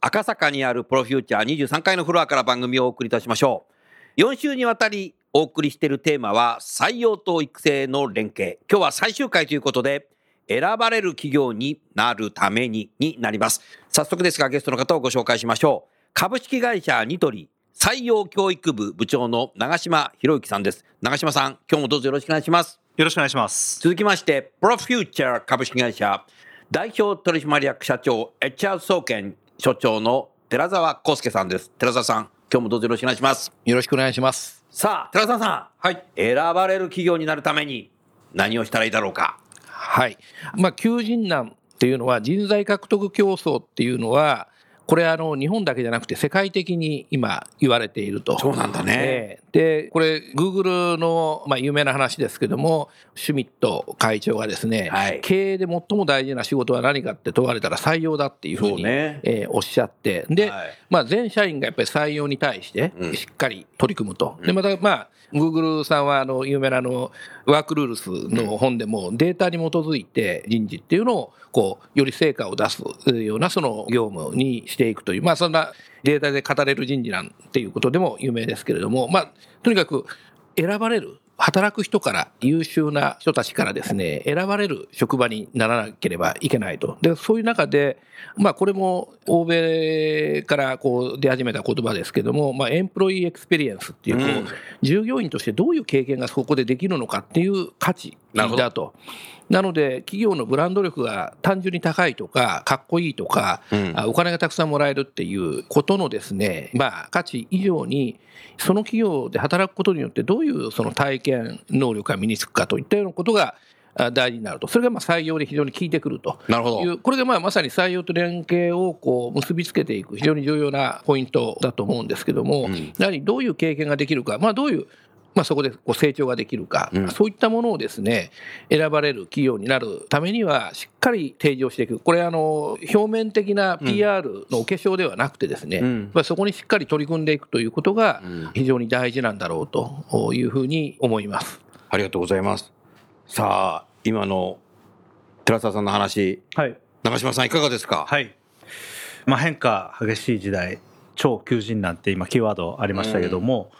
赤坂にあるプロフューチャー23階のフロアから番組をお送りいたしましょう。4週にわたりお送りしているテーマは採用と育成の連携。今日は最終回ということで選ばれる企業になるためにになります。早速ですがゲストの方をご紹介しましょう。株式会社ニトリ採用教育部部長の長島博之さんです。長島さん今日もどうぞよろしくお願いします。よろしくお願いします。続きましてプロフューチャー株式会社代表取締役社長 HR 総研所長の寺澤康介さんです寺澤さん今日もどうぞよろしくお願いしますよろしくお願いします。さあ寺澤さんはい。選ばれる企業になるために何をしたらいいだろうかはい。まあ、求人難っていうのは人材獲得競争っていうのは、これあの日本だけじゃなくて世界的に今言われていると。そうなんだねええで、これ、グーグルの、まあ、有名な話ですけども、シュミット会長がですね、はい。経営で最も大事な仕事は何かって問われたら採用だっていうふうに、ね。えーおっしゃって、で、はい。まあ、全社員がやっぱり採用に対してうん。しっかり取り組むと。で、また、まあ、グーグルさんはあの有名なあのワークルールスの本でもデータに基づいて人事っていうのをこうより成果を出すようなその業務にしていくという、まあ、そんなデータで語れる人事なんていうことでも有名ですけれども、まあ、とにかく選ばれる働く人から優秀な人たちからですね選ばれる職場にならなければいけないと。でそういう中で、まあ、これも欧米からこう出始めた言葉ですけども、まあ、 employee experience っていうこう、うん。従業員としてどういう経験がそこでできるのかっていう価値だと。なので企業のブランド力が単純に高いとかかっこいいとか、うん。あお金がたくさんもらえるっていうことのですね、まあ、価値以上にその企業で働くことによってどういうその体験能力が身につくかといったようなことがあ大事になると。それがまあ採用で非常に効いてくると。なるほど。いうこれがまあまさに採用と連携をこう結びつけていく非常に重要なポイントだと思うんですけども、うん。やはりどういう経験ができるか、まあ、どういうまあ、そこでこう成長ができるか、うん。そういったものをですね選ばれる企業になるためにはしっかり提示をしていく。これあの表面的な PR のお化粧ではなくてですね、うん。そこにしっかり取り組んでいくということがうん。非常に大事なんだろうというふうに思います。ありがとうございます。さあ今の寺澤さんの話はい。長島さんいかがですか？はい。まあ、変化激しい時代、超求人なんて今キーワードありましたけども、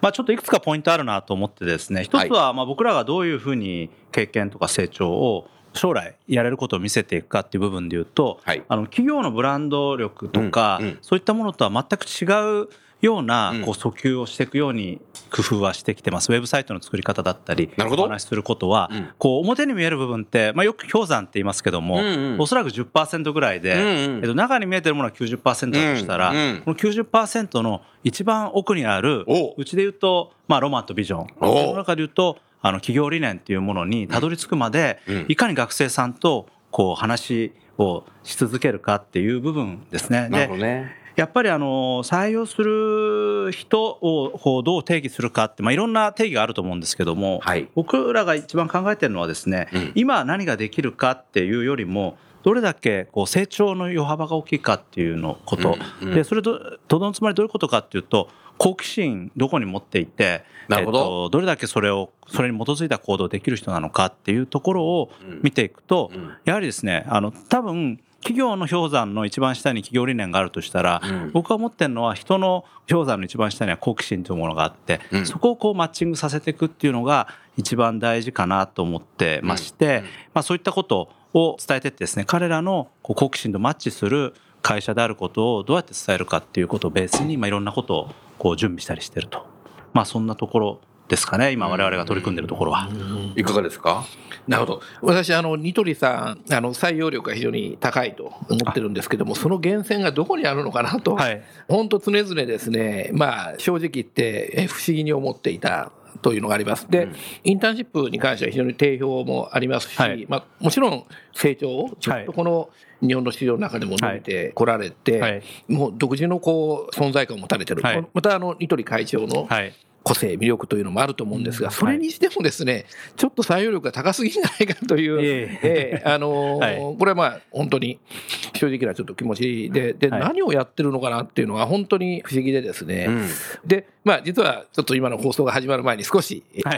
まあ、ちょっといくつかポイントあるなと思ってですね、一つはまあ僕らがどういうふうに経験とか成長を将来やれることを見せていくかっていう部分で言うと、はい。あの企業のブランド力とか、そういったものとは全く違うようなうん。こう訴求をしていくように工夫はしてきてます。ウェブサイトの作り方だったり、お話しすることは、うん。こう表に見える部分って、まあ、よく氷山って言いますけども、うおそらく10%ぐらいで、えっと、中に見えてるものは90%だとしたら、この90%の一番奥にあるおう。ちで言うと、まあ、ロマンとビジョン。おその中で言うとあの企業理念っていうものにたどり着くまで、うんいかに学生さんとこう話をし続けるかっていう部分ですね。なるでほどねやっぱりあの採用する人をどう定義するかって、まあ、いろんな定義があると思うんですけども、はい。僕らが一番考えてるのはですね、うん。今何ができるかっていうよりもどれだけこう成長の余幅が大きいかっていうのこと、うんうん。でそれととどのつまりどういうことかっていうと好奇心どこに持っていてなるほど。えっと、どれだけそれをそれに基づいた行動できる人なのかっていうところをうん。見ていくと、うん。やはりですねあの多分企業の氷山の一番下に企業理念があるとしたら、うん。僕が思ってるのは人の氷山の一番下には好奇心というものがあって、うん。そこをこうマッチングさせていくっていうのが一番大事かなと思ってまして、うん。まあ、そういったことを伝えてってですね彼らのこう好奇心とマッチする会社であることをどうやって伝えるかっていうことをベースに、まあ、いろんなことをこう準備したりしてると、まあ、そんなところですかね今我々が取り組んでるところは。いかがですか？なるほど。私あのニトリさんあの採用力が非常に高いと思ってるんですけどもその源泉がどこにあるのかなと、はい。本当常々ですねまあ正直言ってえ不思議に思っていたというのがあります。で、インターンシップに関しては非常に定評もありますし、はい。まあ、もちろん成長をちょっとこの日本の市場の中でも伸びてこられて、はい。もう独自のこう存在感を持たれてる、はい。またあのニトリ会長のはい個性、魅力というのもあると思うんですが、うんそれにしてもですね、ちょっと採用力が高すぎじゃないかという、あの これはまあ本当に正直なちょっと気持ちで、で、はい。何をやってるのかなっていうのは本当に不思議でですね、うん。で、まあ実はちょっと今の放送が始まる前に少し、教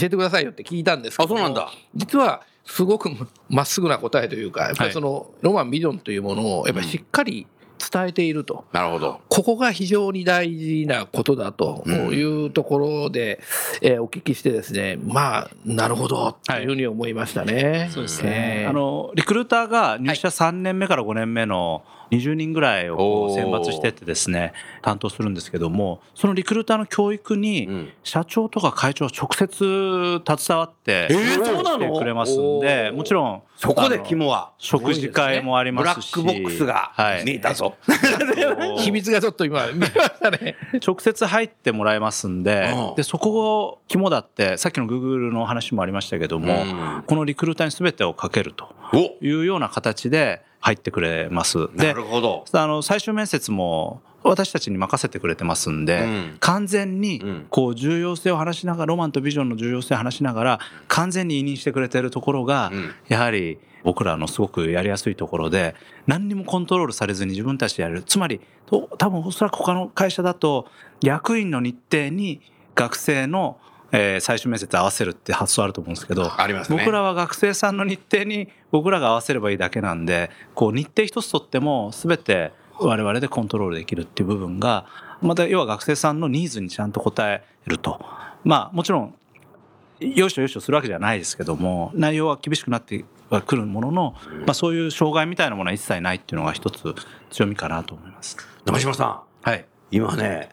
えてくださいよって聞いたんですけどそうなんだ。実はすごくまっすぐな答えというか、やっぱりそのロマンビジョンというものをやっぱりしっかり伝えていると。なるほど。ここが非常に大事なことだというところで、えーお聞きしてですね、まあ、なるほどというふうに思いましたね。そうですえね。ーあのリクルーターが入社3年目から5年目の20人ぐらいを選抜してってですね担当するんですけどもそのリクルーターの教育うにん。社長とか会長直接携わってえーそうなの？してくれますんでもちろんそこで肝は、食事会もありブラますしックボックスがはい。見えたぞ。秘密がちょっと今、見えましたね。直接入ってもらえますんでうん。でそこを肝だってさっきの Google の話もありましたけども、うん。このリクルーターに全てをかけるとお。いうような形で入ってくれます。なでるほど。あの最終面接も私たちに任せてくれてますんで、うん。完全にうん。こう重要性を話しながらロマンとビジョンの重要性を話しながら完全に委任してくれてるところが、うん。やはり僕らのすごくやりやすいところで何にもコントロールされずに自分たちでやる。つまりと多分おそらく他の会社だと役員の日程に学生の、えー最終面接合わせるって発想あると思うんですけどありますね。僕らは学生さんの日程に僕らが合わせればいいだけなんでこう日程一つとっても全て我々でコントロールできるっていう部分がまた要は学生さんのニーズにちゃんと応えるとまあもちろんよいしょよいしょするわけじゃないですけども内容は厳しくなってはくるものの、まあ、そういう障害みたいなものは一切ないっていうのが一つ強みかなと思います。中島さん、はい、今ね、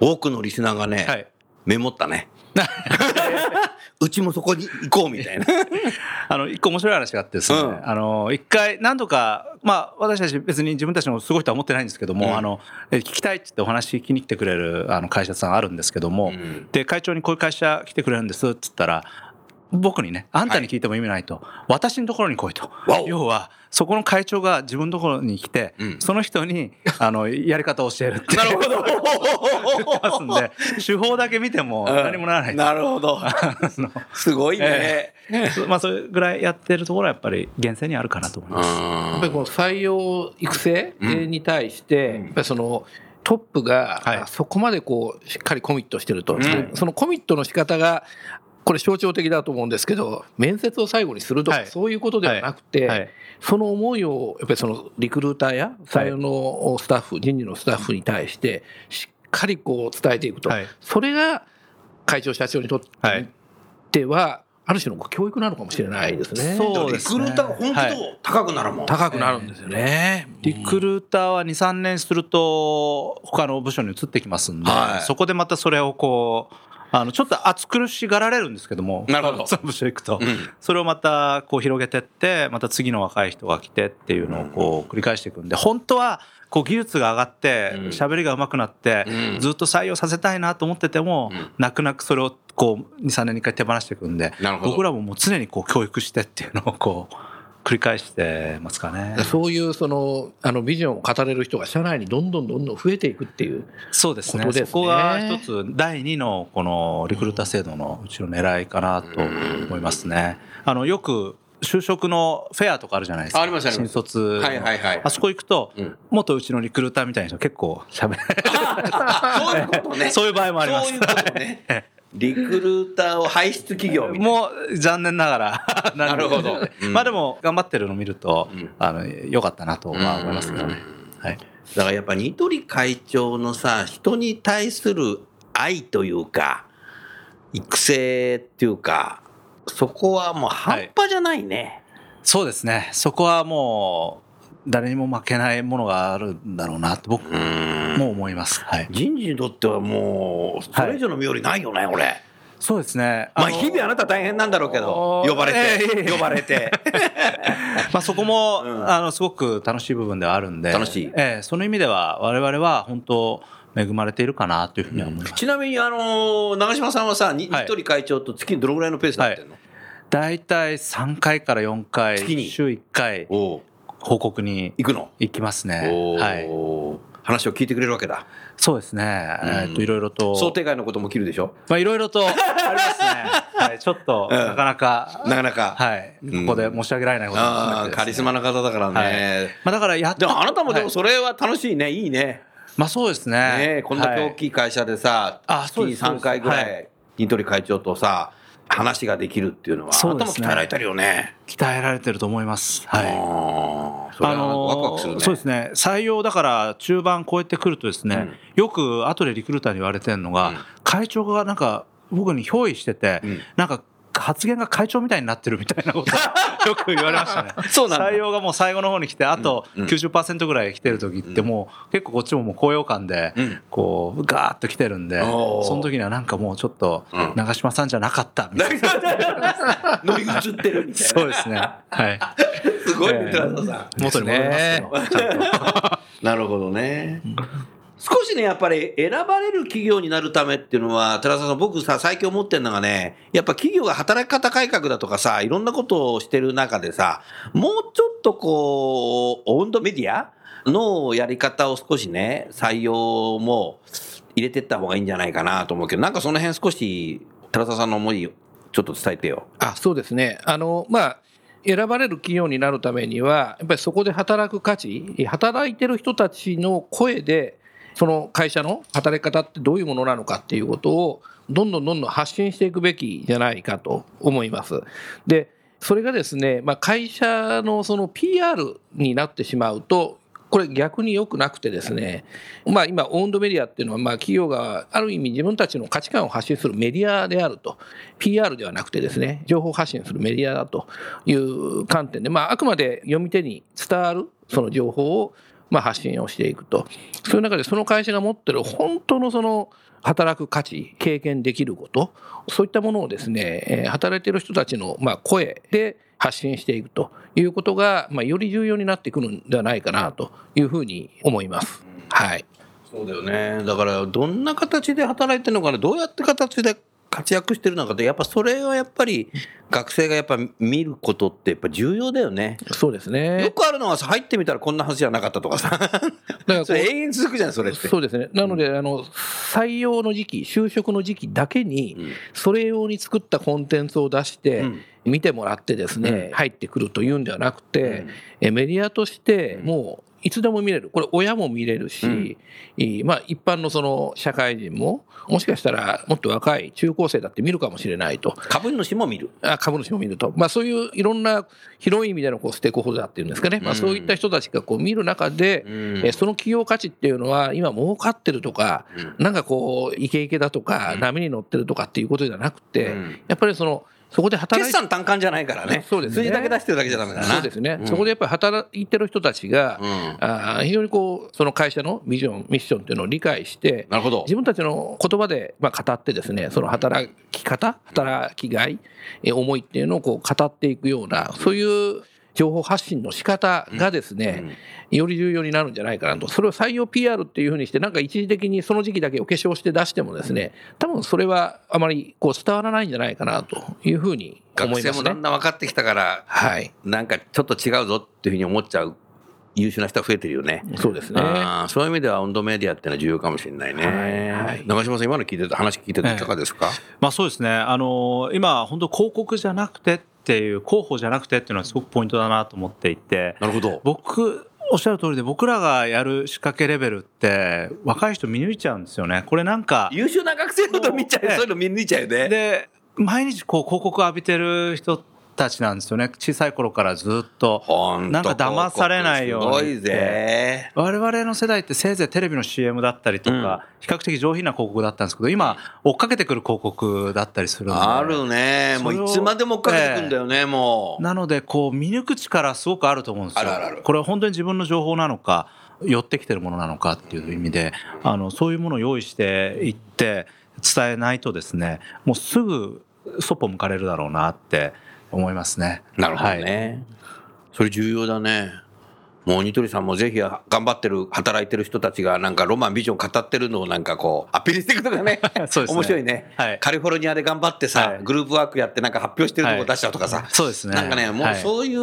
多くのリスナーがね、はいメモったね。うちもそこに行こうみたいな。あの一個面白い話があってですね、うん。あの一回何度かまあ私たち別に自分たちのすごいとは思ってないんですけども、うん。あのえ聞きたいって言ってお話聞きに来てくれるあの会社さんあるんですけども、うん。で会長にこういう会社来てくれるんですっつったら僕にねあんたに聞いても意味ないと、私のところに来いと。要はそこの会長が自分のところに来て、うん。その人に あのやり方を教えるってなるほど。ますんで手法だけ見ても何もならないと。なるほど。すごいね。まあそれぐらいやってるところはやっぱり厳選にあるかなと思います。やっぱりこの採用育成うん。に対して、やっぱりそのトップがはい。そこまでこうしっかりコミットしてると、ん。そのコミットの仕方がこれ象徴的だと思うんですけど面接を最後にするとか、はい。そういうことではなくて、はい。その思いをやっぱりそのリクルーターや採用のスタッフ、人事のスタッフに対してしっかりこう伝えていくと、はい。それが会長社長にとっては、ある種の教育なのかもしれないですね。そうですね。リクルーターが本気度高くなるもん。高くなるんですよね。リクルーターは23年すると他の部署に移ってきますんで、はい。そこでまたそれをこうあのちょっと暑苦しがられるんですけどもなるほど。その部署行くと、うん。それをまたこう広げてってまた次の若い人が来てっていうのをこう繰り返していくんで本当はこう技術が上がってうん。喋りが上手くなってうん。ずっと採用させたいなと思っててもうん。泣く泣くそれをこう23年に1回手放していくんでなるほど。僕らももう常にこう教育してっていうのをこう繰り返してますかね。そういうそのあのビジョンを語れる人が社内にどんどんどんどん増えていくっていう。そうですねことですねそこが一つ第二のこのリクルーター制度のうちの狙いかなと思いますね。あのよく就職のフェアとかあるじゃないですか。あありますあります新卒。はいはいはいあそこ行くと、うん元うちのリクルーターみたいな人結構喋る。そういうことね。そういう場合もありますそういうことね。リクルーターを輩出企業みたいな。もう残念ながら なるほどうんまあでも頑張ってるのを見ると、うんあの良かったなとは思いますけどね。はい。だからやっぱニトリ会長のさ、人に対する愛というか、育成っていうか、そこはもう半端じゃないね。そうですね。そこはもう誰にも負けないものがあるんだろうなって僕うん。も思います。はい。人事にとってはもうそれ以上の身寄りないよね、俺。そうですね。まあの日々あなた大変なんだろうけどあー。呼ばれて、呼ばれて。まあそこも、うん。あのすごく楽しい部分ではあるんで、楽しい。ええその意味では我々は本当恵まれているかなというふうには思います。ちなみにあの長嶋さんはさにはい。一人会長と月にどのぐらいのペースでやってんの、大体3回から4回月に？週1回報告に行くの、行きますね。はい。話を聞いてくれるわけだ。そうですね。えっといろいろと。想定外のことも起きるでしょ？まあいろいろとありますね。はい。ちょっとうん。なかなかなかなか、はい。うん。ここで申し訳ないなこともああなくてですね。カリスマな方だからね、はい。まあだからやっとでもあなたもでもはい。それは楽しいね。いいね。まあそうですね。ねえこんだけはい。大きい会社でさ、月にあそうです。3回ぐらいニトリ会長とさ話ができるっていうのはね。鍛えられてるよね。鍛えられてると思います。はい。ああそれはワクワクするね、そうですね。採用だから中盤超えてくるとですね、うん。よく後でリクルーターに言われてるのが、うん。会長がなんか僕に憑依してて、うん。なんか発言が会長みたいになってるみたいなことを よく言われましたね。そうなんだ。採用がもう最後の方に来てあとうんうん。90%ぐらい来てる時ってもう結構こっちももう高揚感でうん。こうガーッと来てるんでその時にはなんかもうちょっとうん。長嶋さんじゃなかったみたいな。乗り移ってるみたいな。そうですね。はい。すごいね寺田さん。元に戻りますよちゃんと。なるほどね。少しね、やっぱり選ばれる企業になるためっていうのは、寺澤さん、僕さ、最近思ってるのがね、やっぱ企業が働き方改革だとかさ、いろんなことをしてる中でさ、もうちょっとこう、オウンドメディアのやり方を少しね、採用も入れてった方がいいんじゃないかなと思うけど、なんかその辺少し、寺澤さんの思いちょっと伝えてよ。あそうですねあの、まあ、選ばれる企業になるためには、やっぱりそこで働く価値、働いてる人たちの声で、その会社の働き方ってどういうものなのかっていうことを、どんどんどんどん発信していくべきじゃないかと思います。で、それがですね、まあ、会社のその PR になってしまうと、これ逆に良くなくてですね、まあ、今、オウンドメディアっていうのは、まあ、企業がある意味自分たちの価値観を発信するメディアであると、PR ではなくてですね、情報発信するメディアだという観点で、まあ、あくまで読み手に伝わるその情報をまあ発信をしていくと。そういう中でその会社が持ってる本当のその働く価値、経験できること、そういったものをですね、え働いている人たちのまあ声で発信していくということが、まあ、より重要になってくるんではないかなというふうに思います。はい。そうだよね。だから、どんな形で働いてるのかな、どうやって形で活躍してるのかって、やっぱそれはやっぱり学生がやっぱ見ることってやっぱ重要だよね。そうですね。よくあるのはさ、入ってみたらこんな話じゃなかったとかさ。だからこ そうれ永遠続くじゃん、それって。そうですね。なので、あの、採用の時期、就職の時期だけに、うんそれ用に作ったコンテンツを出して、うん見てもらってですね、入ってくるというんではなくて、うメディアとしてもういつでも見れる。これ親も見れるし、うん。まあ一般のその社会人も、もしかしたらもっと若い中高生だって見るかもしれないと。株主も見る。あ株主も見ると、まあ、そういういろんな広い意味でのこうステークホルダーっていうんですかね、まあ、そういった人たちがこう見る中で、うん。えその企業価値っていうのは、今、儲かってるとか、なんかこう、イケイケだとか、波に乗ってるとかっていうことじゃなくて、うん。やっぱりその、そこで働いて決算単価じゃないからね。そうですね数字だけ出してるだけじゃダメだな。そうですね、うんそこでやっぱり働いてる人たちが、うんあー非常にこうその会社のビジョン、ミッションっていうのを理解して、なるほど。自分たちの言葉でまあ語ってですね、その働き方、働きがい、え思いっていうのをこう語っていくような、そういう情報発信の仕方がですね、より重要になるんじゃないかなと。それを採用 PR っていうふうにして、なんか一時的にその時期だけお化粧して出してもですね、多分それはあまりこう伝わらないんじゃないかなというふうに思いますね学生もだん。だん分かってきたから、はい。なんかちょっと違うぞっていうふうに思っちゃう優秀な人が増えてるよね。そうですね。そういう意味では温度メディアっていうのは重要かもしれないね。はいはい長嶋さん、今の聞いてた話聞いてていかがですか、まあそうですね。あの今本当広告じゃなくてっていう広報じゃなくてっていうのはすごくポイントだなと思っていて、なるほど。僕おっしゃる通りで僕らがやる仕掛けレベルって若い人見抜いちゃうんですよね。これなんか優秀な学生ほど見ちゃう、そういうの見抜いちゃうよね。で毎日こう広告浴びてる人ったちなんですよね。小さい頃からずっと。なんか騙されないように。我々の世代ってせいぜいテレビの CM だったりとか、うん。比較的上品な広告だったんですけど今追っかけてくる広告だったりするんで。あるね。もういつまでも追っかけてくんだよね、もう。なのでこう見抜く力すごくあると思うんですよ。これは本当に自分の情報なのか寄ってきてるものなのかっていう意味であのそういうものを用意していって伝えないとですねもうすぐそっぽ向かれるだろうなって思いますね。なるほどはいね。それ重要だね。もうニトリさんもぜひ頑張ってる、働いてる人たちがなんかロマン、ビジョン語ってるのをなんかこう、アピールしていくとかね。そうですね面白いね、はいカリフォルニアで頑張ってさ、はいグループワークやってなんか発表してるとこ出しちゃうとかさ。そうですねなんかね、もうはいそういう、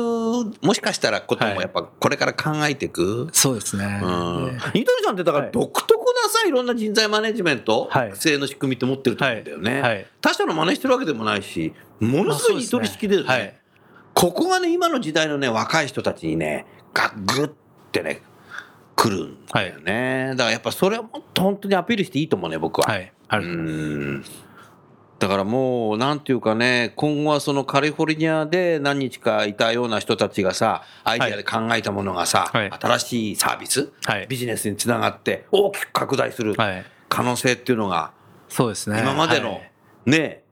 もしかしたらこともやっぱこれから考えていく？そうですね。うんニトリさんってだからはい独特なさ、いろんな人材マネジメント、はい育成の仕組みって持ってると思うんだよね。はいはい他社の真似してるわけでもないし、ものすごいニトリ式で、ねはいここがね、今の時代のね、若い人たちにね、がぐってね、来るんだよね。だからやっぱそれはもっと本当にアピールしていいと思うね、僕は。はい。あうん。だからもう、なんていうかね、今後はそのカリフォルニアで何日かいたような人たちがさ、アイデアで考えたものがさ、はい新しいサービス、はいビジネスにつながって大きく拡大するはい。可能性っていうのが、そうですね。今までの、はいね、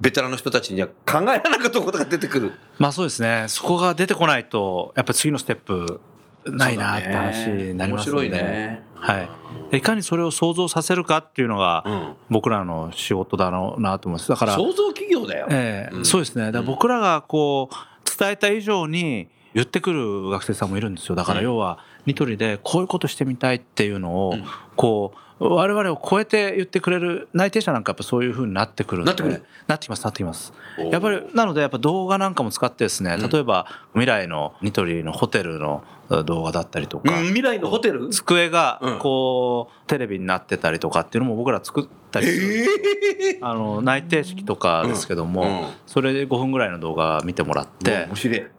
ベテランの人たちには考えられなかったことが出てくる。まあそうですね。そこが出てこないと、やっぱり次のステップないなって話になりますので。面白いね。はい。でいかにそれを想像させるかっていうのが、うん。僕らの仕事だろうなと思います。だから、創造企業だよ。ええうんそうですね。ら僕らがこう、伝えた以上に言ってくる学生さんもいるんですよ。だから要は、ニトリでこういうことしてみたいっていうのを、うんこう、我々を超えて言ってくれる内定者なんかやっぱそういう風になってくるなってくる。なってきますなってきます。やっぱりなのでやっぱ動画なんかも使ってですね例えば未来のニトリのホテルの動画だったりとか、うん未来のホテル？机がうん。こうテレビになってたりとかっていうのも僕ら作ったりするんですよ。あの内定式とかですけども、それで5分ぐらいの動画見てもらって。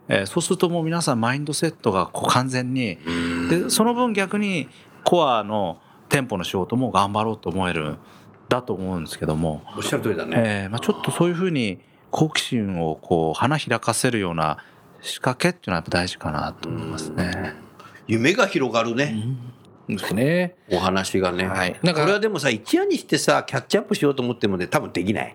えーそうするともう皆さんマインドセットがこう完全にうん。でその分逆にコアの店舗の仕事も頑張ろうと思えるんだと思うんですけども、おっしゃる通りだね。えーまあ、ちょっとそういうふうに好奇心をこう花開かせるような仕掛けっていうのはやっぱ大事かなと思いますね。夢が広がるね。ですね。お話がね。はいなんかこれはでもさ、一夜にしてさ、キャッチアップしようと思ってもね、多分できない。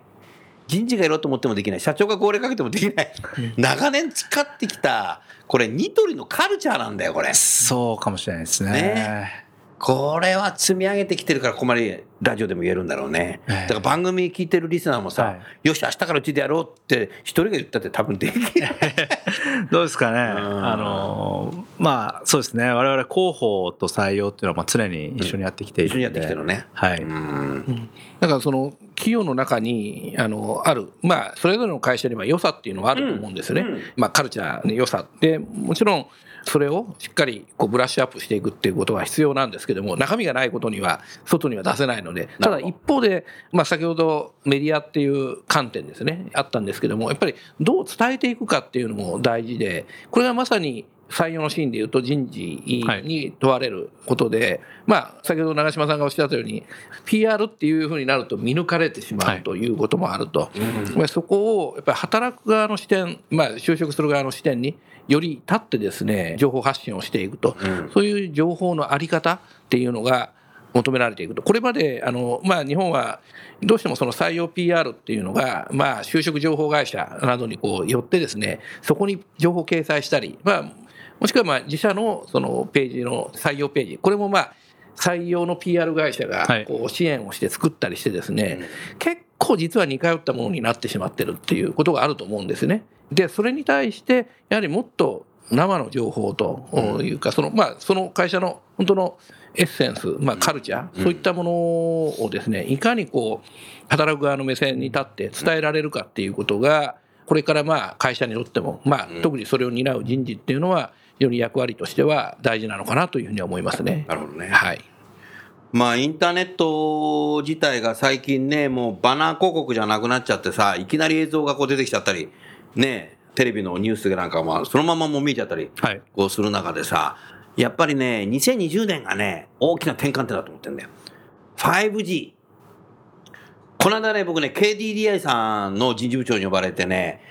人事がやろうと思ってもできない。社長が号令かけてもできない。長年使ってきた、これ、ニトリのカルチャーなんだよ、これ。そうかもしれないですね。ねこれは積み上げてきてるから、ここまでラジオでも言えるんだろうね。ええだから番組聞いてるリスナーもさ、はいよし、明日からうちでやろうって、一人が言ったって多分できない。どうですかね。んあのまあそうですね。我々広報と採用っていうのはまあ常に一緒にやってきているので、一緒にやってきてるのね。はい。うん。だからその企業の中にあのある、まあ、それぞれの会社には良さっていうのはあると思うんですよね、うんうんまあ、カルチャーの良さでもちろんそれをしっかりこうブラッシュアップしていくっていうことは必要なんですけども中身がないことには外には出せないのでただ一方で、まあ、先ほどメディアっていう観点ですねあったんですけどもやっぱりどう伝えていくかっていうのも大事でこれがまさに採用のシーンでいうと人事に問われることで、まあ先ほど長嶋さんがおっしゃったように PR っていうふうになると見抜かれてしまはい。うということもあると、まあそこをやっぱり働く側の視点、まあ、就職する側の視点により立ってですね情報発信をしていくと、うん。そういう情報のあり方っていうのが求められていくと。これまであの、まあ、日本はどうしてもその採用 PR っていうのが、まあ、就職情報会社などにこう寄ってですねそこに情報を掲載したり、まあ、もしくはまあ自社のそのページの採用ページ。これもまあ採用の PR 会社がはい。こう支援をして作ったりしてですね、結構実は似通ったものになってしまってるっていうことがあると思うんですね。でそれに対してやはりもっと生の情報というかその,、まあ、その会社の本当のエッセンス、まあ、カルチャー、そういったものをですねいかにこう働く側の目線に立って伝えられるかっていうことがこれからまあ会社にとっても、まあ、特にそれを担う人事っていうのは非常に役割としては大事なのかなというふうには思いますね。なるほどね。はいまあ、インターネット自体が最近ね、もうバナー広告じゃなくなっちゃってさ、いきなり映像がこう出てきちゃったり、ね、テレビのニュースなんかもそのままもう見えちゃったり、はい。こうする中でさ、やっぱりね、2020年がね、大きな転換点だと思ってんだよ。5G。この間ね、僕ね、KDDI さんの人事部長に呼ばれてね、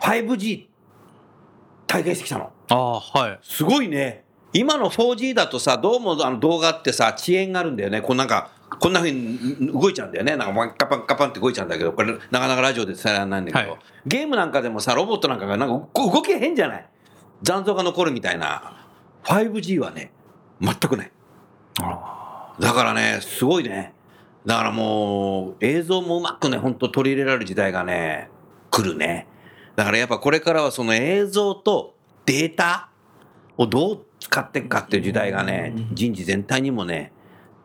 5G 体験してきたの。ああ、はい。すごいね。今の 4G だとさ、どうもあの動画ってさ、遅延があるんだよね。こうなんか、こんな風に動いちゃうんだよね。なんかワンカパンカパンって動いちゃうんだけど、これなかなかラジオで伝えられないんだけど、はいゲームなんかでもさ、ロボットなんかがなんか動動きが変じゃない？残像が残るみたいな。5G はね、全くない。だからね、すごいね。だからもう、映像もうまくね、本当取り入れられる時代がね、来るね。だからやっぱこれからはその映像とデータをどう使っていくかっていう時代がね、人事全体にもね、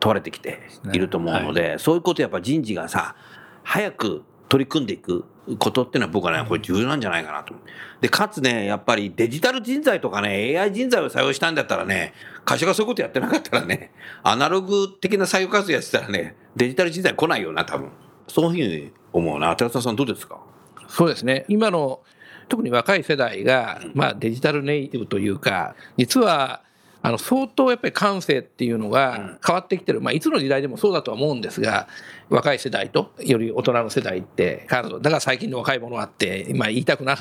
問われてきていると思うので、そういうことやっぱ人事がさ、早く取り組んでいくことっていうのは僕はね、これ重要なんじゃないかなと。で、かつね、やっぱりデジタル人材とかね、AI 人材を採用したんだったらね、会社がそういうことやってなかったらね、アナログ的な採用活動やってたらね、デジタル人材来ないよな、多分。そういうふうに思うな。寺田さんどうですか？そうですね。今の特に若い世代が、まあ、デジタルネイティブというか、実は、あの相当やっぱり感性っていうのが変わってきてる、まあ、いつの時代でもそうだとは思うんですが、若い世代とより大人の世代って変わると、だから最近の若い者はって、まあ、言いたくな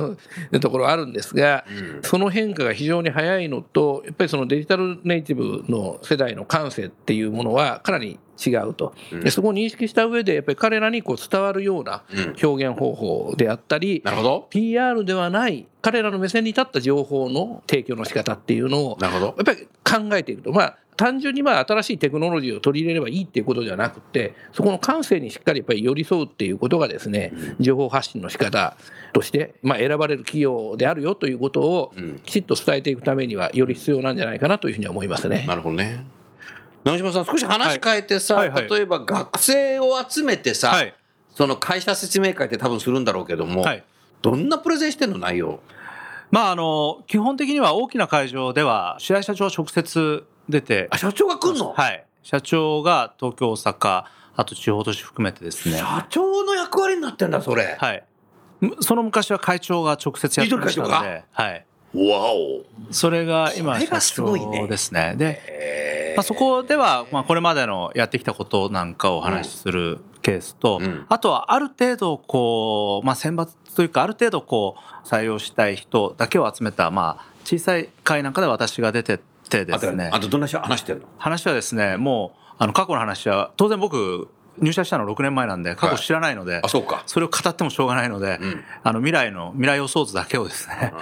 るところはあるんですが、その変化が非常に早いのと、やっぱりそのデジタルネイティブの世代の感性っていうものはかなり違うと、でそこを認識した上で、やっぱり彼らにこう伝わるような表現方法であったり、なるほど。PR ではない彼らの目線に立った情報の提供の仕方っていうのを。やっぱり考えていくとまあ単純にまあ新しいテクノロジーを取り入れればいいっていうことじゃなくてそこの感性にしっかりやっぱり寄り添うっていうことがですね情報発信の仕方としてまあ選ばれる企業であるよということをきちっと伝えていくためにはより必要なんじゃないかなというふうには思いますね。なるほどね。長嶋さん、少し話変えてさ、はいはいはい例えば学生を集めてさ、はい。その会社説明会って多分するんだろうけども、はい。どんなプレゼンしてんの内容？まあ、あの、基本的には大きな会場では、白井社長は直接出てあ、、社長が来んの、はい。社長が東京、大阪、あと地方都市含めてですね。社長の役割になってんだ、それ。はい。むその昔は会長が直接やってましたので、はい。わお。それが今、社すごいね。長ですね。で、えまあ、そこでは、まあ、これまでのやってきたことなんかをお話しするケースと、うん。あとはある程度こう、まあ、選抜というかある程度こう採用したい人だけを集めた、まあ、小さい会なんかで私が出てってですね。あとどんな人話してんの？話はですねもうあの過去の話は当然僕入社したの6年前なんで過去知らないので、あ、そうか。それを語ってもしょうがないので、うん。あの未来の未来予想図だけをですね、こ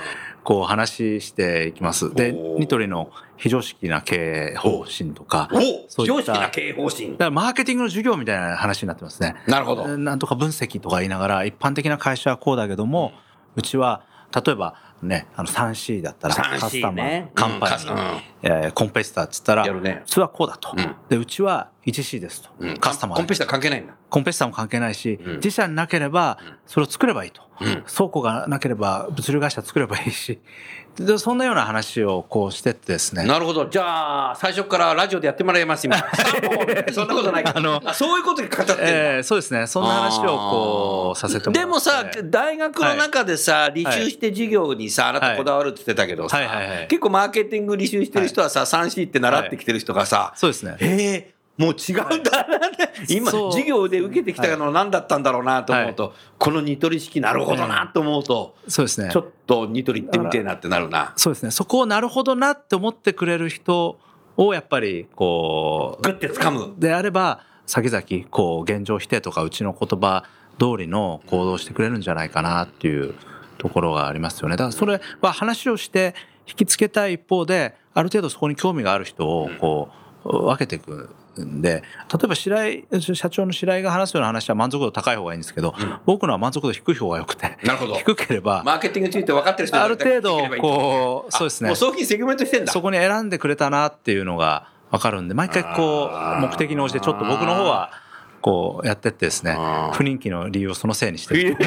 う話していきます。で、ニトリの非常識な経営方針とか、おそういった常識な経営方針だ。からマーケティングの授業みたいな話になってますね。なるほど。なんとか分析とか言いながら、一般的な会社はこうだけども、うちは、例えばね、あの 3C だったら、3C カスタマー、ねカンパニー、えーコンペティターっつったら、やるねうちはこうだと。うんで、うちは 1C ですと。うんカスタマーコンペしたら関係ないんだ。コンペティターも関係ないし、うん自社になければ、それを作ればいいと。うん倉庫がなければ、物流会社作ればいいし、でそんなような話をこうしてってですね。なるほど。じゃあ、最初からラジオでやってもらいます、今。そんなことない。あのあそういうことに語って。えーそうですね。そんな話をこうさせてもらって。でもさ、大学の中でさ、履修して授業にさ、あなたこだわるって言ってたけどさ、はいはいはい結構マーケティング履修してる人はさ、3C って習ってきてる人がさ、そうですね。へえ、もう違うんだなって、今、授業で受けてきたの何だったんだろうなと思うと、このニトリ式なるほどなと思うと、そうですねちょ。っとニトリ行ってみてえなってなるな。そうですね。そこをなるほどなって思ってくれる人をやっぱりこう、グッて掴む。であれば、先々、こう、現状否定とかうちの言葉通りの行動をしてくれるんじゃないかなっていうところがありますよね。だからそれは話をして引きつけたい一方で、ある程度そこに興味がある人をこう、分けていくんで、例えば白井、社長の白井が話すような話は満足度高い方がいいんですけど、僕のは満足度低い方が良くて、なるほど低ければ、マーケティングについて分かってる人ある程度こう、あそうですねもう。そういうふうにセグメントしてんだ。そこに選んでくれたなっていうのが分かるんで、毎回こう、目的に応じてちょっと僕の方は、こうやってってですね不人気の理由をそのせいにしてる。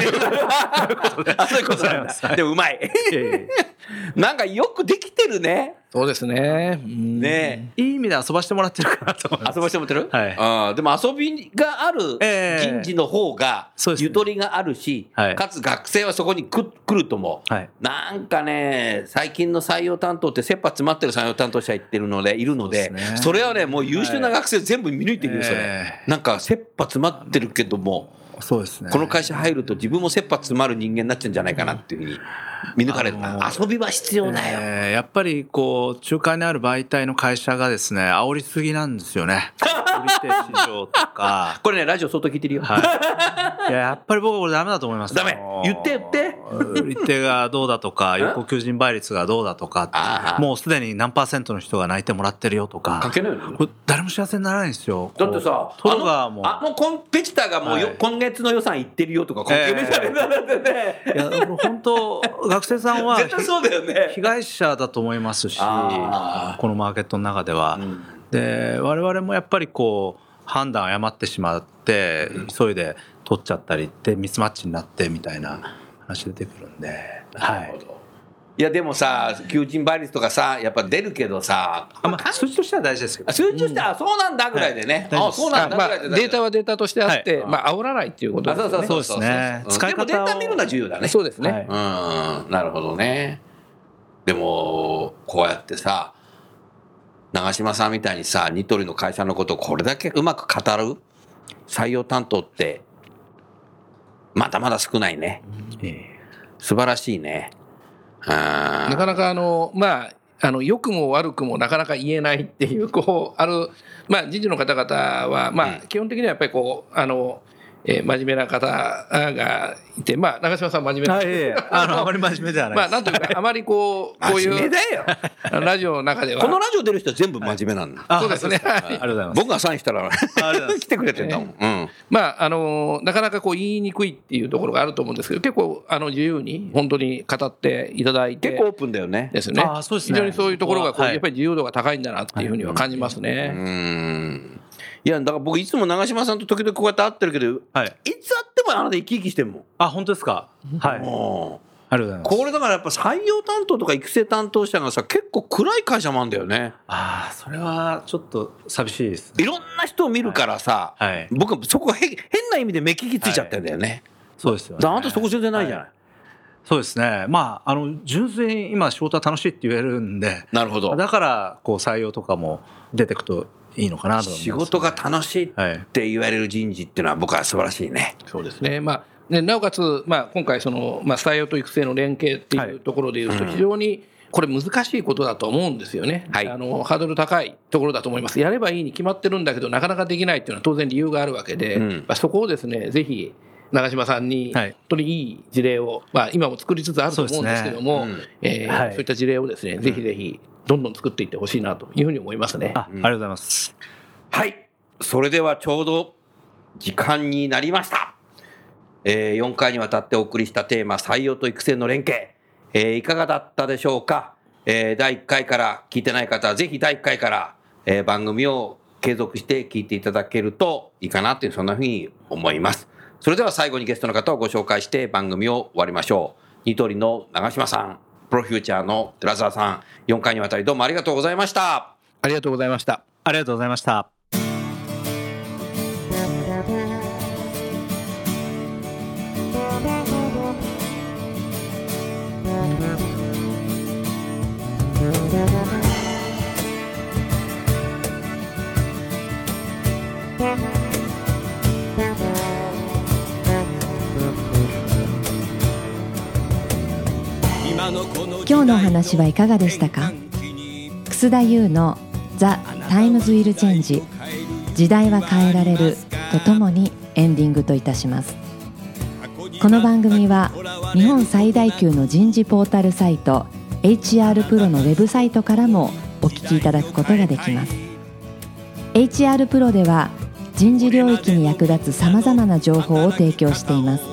あ そういうことなんだ。でもうまい。なんかよくできてるね。そうですね。うん。ね。いい意味で遊ばしてもらってるかなと思います。遊ばしてもらってる？はい。あーでも遊びがあるええ。人事の方がゆとりがあるし、はい。かつ学生はそこに来来ると思う。はい。なんかね、最近の採用担当って切羽詰まってる採用担当者いってるので、いるので、それはね、もう優秀な学生全部見抜いてるよ、それ。え。なんか切羽詰まってるけども、そうですね。この会社入ると自分も切羽詰まる人間になっちゃうんじゃないかなっていうふうに見抜かれる、遊びは必要だよ、えーやっぱりこう中間にある媒体の会社がですね煽りすぎなんですよね。売り手市場とか。これねラジオ相当聞いてるよ、はい、いややっぱり僕はこれダメだと思います。ダメ。言って言って。売り手がどうだとか 有効求人倍率がどうだとかもうすでに何パーセントの人が泣いてもらってるよとか。関係ないこれ誰も幸せにならないんですよ。だってさトロがも。うあのコンペティターがもうよ、はい。今月の予算いってるよとか関係ないじゃねだってね。いや本当 学生さんは絶対そうだよね。被害者だと思いますしこのマーケットの中では。うん。で我々もやっぱりこう判断誤ってしまって急いで取っちゃったりってミスマッチになってみたいな話出てくるんで、はい、いやでもさ求人倍率とかさやっぱ出るけどさあまあ、数字としては大事ですけどあ数字としては、あそうなんだぐらいでね、はいあそうなんだまあ、ぐらいでデータはデータとしてあって、はい。まあ煽らないっていうことあですよね。そうそうそうですね。ん。使いでもデータ見るのは重要だね。そうですね。はい。うん。なるほどね。でもこうやってさ長嶋さんみたいにさニトリの会社のことをこれだけうまく語る？採用担当ってまだまだ少ないね。え素晴らしいね。あなかなかあの、まあ、あの良くも悪くもなかなか言えないっていう、こう、ある、まあ、人事の方々は、まあ、基本的にはやっぱりこう、あの、えー真面目な方がいて、まあ、長嶋さん真面目。なえはい、あのあまり真面目ではないまあ。なんというか、あまりこう、こうい真面目う、ラジオの中では、このラジオ出る人は全部真面目なんだ。あそうですね。かありがとうございます。僕がサインしたら 来てくれてんだもん、うん。まあ、あの、なかなかこう言いにくいっていうところがあると思うんですけど、結構、あの、自由に、本当に語っていただいて。結構オープンだよね。ですね。あーそうですね。非常にそういうところがこう、はい。やっぱり自由度が高いんだなっていうふうには感じますうね。んいやだから僕いつも長嶋さんと時々こうやって会ってるけどはい。いつ会ってもあなた生き生きしてんもんあ、本当ですか？はい。ありがとうもございうます。これだからやっぱ採用担当とか育成担当者がさ結構暗い会社もあるんだよねああ、それはちょっと寂しいです。いろんな人を見るからさ、はい。僕はそこがへ変な意味で目利きついちゃってんだよね、そうですよ、ね。あなたそこ全然ないじゃない、そうですね。まあ、あの、純粋に今仕事は楽しいって言えるんで、なるほどだから、こう、採用とかも出てくといいのかなと思います。仕事が楽しいっはい。て言われる人事っていうのは僕は素晴らしいねそうですね。まあ、ね、なおかつ、まあ、今回、その、まあ、採用と育成の連携っていうところでいうと、非常に、これ難しいことだと思うんですよね、はいあの。ハードル高いところだと思います。やればいいに決まってるんだけど、なかなかできないっていうのは当然理由があるわけで、うんまあ、そこをですね、ぜひ、長嶋さんに、はい本当にいい事例を、まあ、今も作りつつあると思うんですけども、そうえそういった事例をですね、ぜひぜひ、どんどん作っていってほしいなというふうに思いますね。あ、ありがとうございます。はい。それではちょうど時間になりました。え4回にわたってお送りしたテーマ、採用と育成の連携。えーいかがだったでしょうか、えー第1回から聞いてない方は、ぜひ第1回から、えー番組を継続して聞いていただけるといいかなという、そんなふうに思います。それでは最後にゲストの方をご紹介して番組を終わりましょう。ニトリの長嶋さん、プロフューチャーの寺澤さん、4回にわたりどうもありがとうございました。ありがとうございました。ありがとうございました。今日の話はいかがでしたか？楠田祐の「The Times Will Change 時代は変えられる」とともにエンディングといたします。この番組は日本最大級の人事ポータルサイト HR プロのウェブサイトからもお聞きいただくことができます。HR プロでは人事領域に役立つさまざまな情報を提供しています。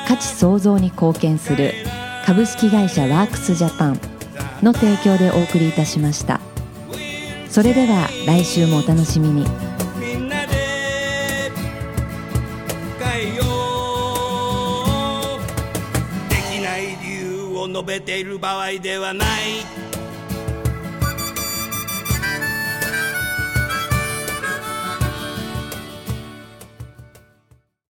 ち創造に貢献する株式会社ワークスジャパンの提供でお送りいたしました。それでは来週もお楽しみに。みんなでよう。できない理由を述べている場合ではない。